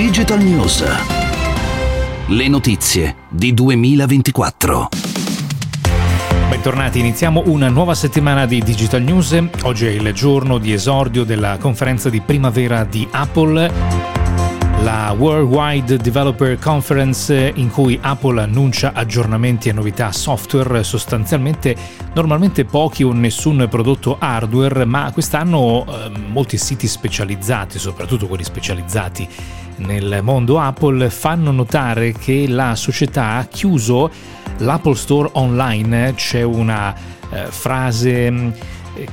Digital News. Le notizie di 2024. Bentornati, iniziamo una nuova settimana di Digital News. Oggi è il giorno di esordio della conferenza di primavera di Apple la Worldwide Developer Conference in cui Apple annuncia aggiornamenti e novità software, sostanzialmente normalmente pochi o nessun prodotto hardware, ma quest'anno eh, molti siti specializzati, soprattutto quelli specializzati nel mondo Apple, fanno notare che la società ha chiuso l'Apple Store online, c'è una eh, frase mm,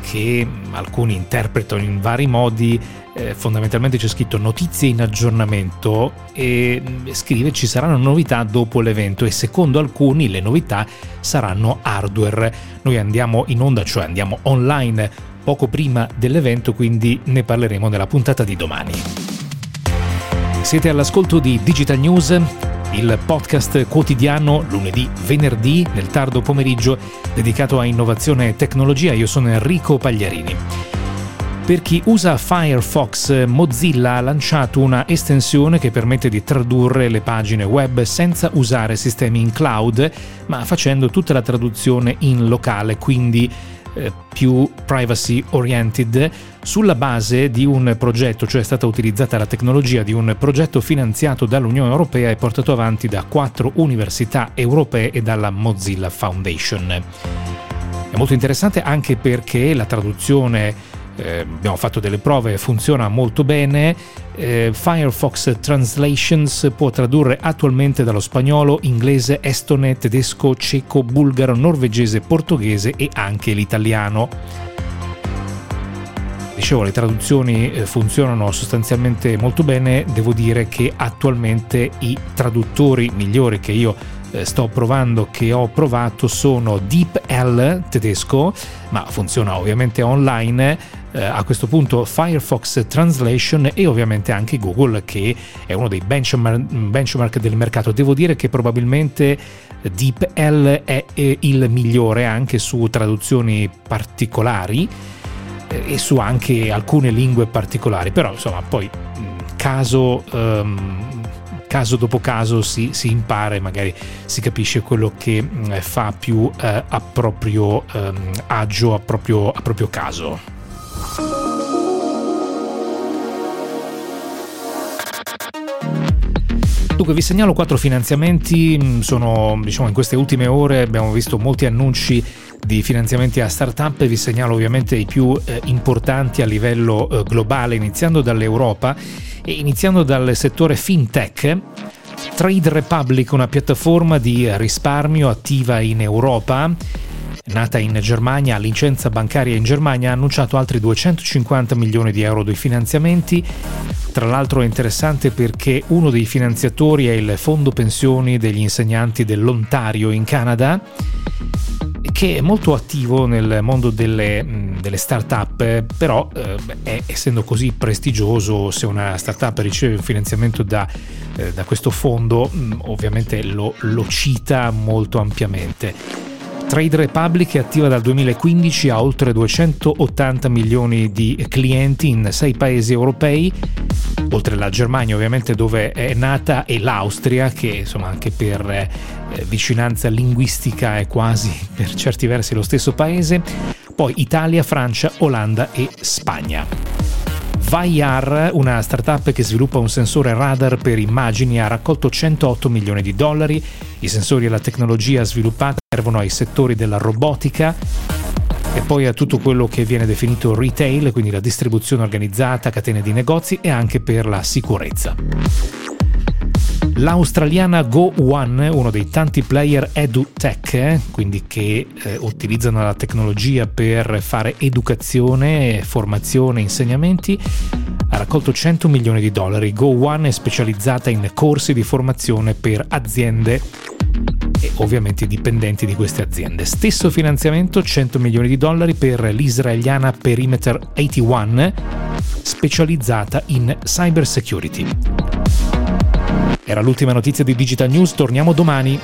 che alcuni interpretano in vari modi eh, fondamentalmente c'è scritto notizie in aggiornamento e mm, scrive ci saranno novità dopo l'evento e secondo alcuni le novità saranno hardware. Noi andiamo in onda, cioè andiamo online poco prima dell'evento, quindi ne parleremo nella puntata di domani. Siete all'ascolto di Digital News, il podcast quotidiano lunedì, venerdì, nel tardo pomeriggio, dedicato a innovazione e tecnologia. Io sono Enrico Pagliarini. Per chi usa Firefox, Mozilla ha lanciato una estensione che permette di tradurre le pagine web senza usare sistemi in cloud, ma facendo tutta la traduzione in locale, quindi eh, più privacy oriented sulla base di un progetto, cioè è stata utilizzata la tecnologia di un progetto finanziato dall'Unione Europea e portato avanti da quattro università europee e dalla Mozilla Foundation. È molto interessante anche perché la traduzione eh, abbiamo fatto delle prove, funziona molto bene. Eh, Firefox Translations può tradurre attualmente dallo spagnolo, inglese, estone, tedesco, ceco, bulgaro, norvegese, portoghese e anche l'italiano. Dicevo, le traduzioni eh, funzionano sostanzialmente molto bene, devo dire che attualmente i traduttori migliori che io eh, sto provando, che ho provato, sono DeepL tedesco, ma funziona ovviamente online, eh, a questo punto Firefox Translation e ovviamente anche Google che è uno dei benchmark, benchmark del mercato. Devo dire che probabilmente DeepL è il migliore anche su traduzioni particolari eh, e su anche alcune lingue particolari, però insomma poi caso... Um, caso dopo caso si, si, impara e magari si capisce quello che fa più eh, a proprio um, agio, a proprio, a proprio caso. Dunque vi segnalo quattro finanziamenti, mm, sono diciamo in queste ultime ore abbiamo visto molti annunci di finanziamenti a start-up, vi segnalo ovviamente i più eh, importanti a livello eh, globale, iniziando dall'Europa e iniziando dal settore fintech. Trade Republic, una piattaforma di risparmio attiva in Europa, nata in Germania, licenza bancaria in Germania, ha annunciato altri 250 milioni di euro di finanziamenti. Tra l'altro è interessante perché uno dei finanziatori è il Fondo Pensioni degli insegnanti dell'Ontario in Canada che è molto attivo nel mondo delle, delle start-up, però eh, è, essendo così prestigioso, se una start-up riceve un finanziamento da, eh, da questo fondo, ovviamente lo, lo cita molto ampiamente. Trade Republic è attiva dal 2015, ha oltre 280 milioni di clienti in sei paesi europei, oltre alla Germania ovviamente dove è nata e l'Austria che insomma anche per eh, vicinanza linguistica è quasi per certi versi lo stesso paese, poi Italia, Francia, Olanda e Spagna. Vayar, una startup che sviluppa un sensore radar per immagini, ha raccolto 108 milioni di dollari. I sensori e la tecnologia sviluppata servono ai settori della robotica e poi a tutto quello che viene definito retail, quindi la distribuzione organizzata, catene di negozi e anche per la sicurezza. L'australiana Go One, uno dei tanti player EduTech, eh, quindi che eh, utilizzano la tecnologia per fare educazione, formazione, insegnamenti, ha raccolto 100 milioni di dollari. Go One è specializzata in corsi di formazione per aziende e ovviamente i dipendenti di queste aziende. Stesso finanziamento, 100 milioni di dollari per l'israeliana Perimeter 81, specializzata in cyber security. Era l'ultima notizia di Digital News, torniamo domani.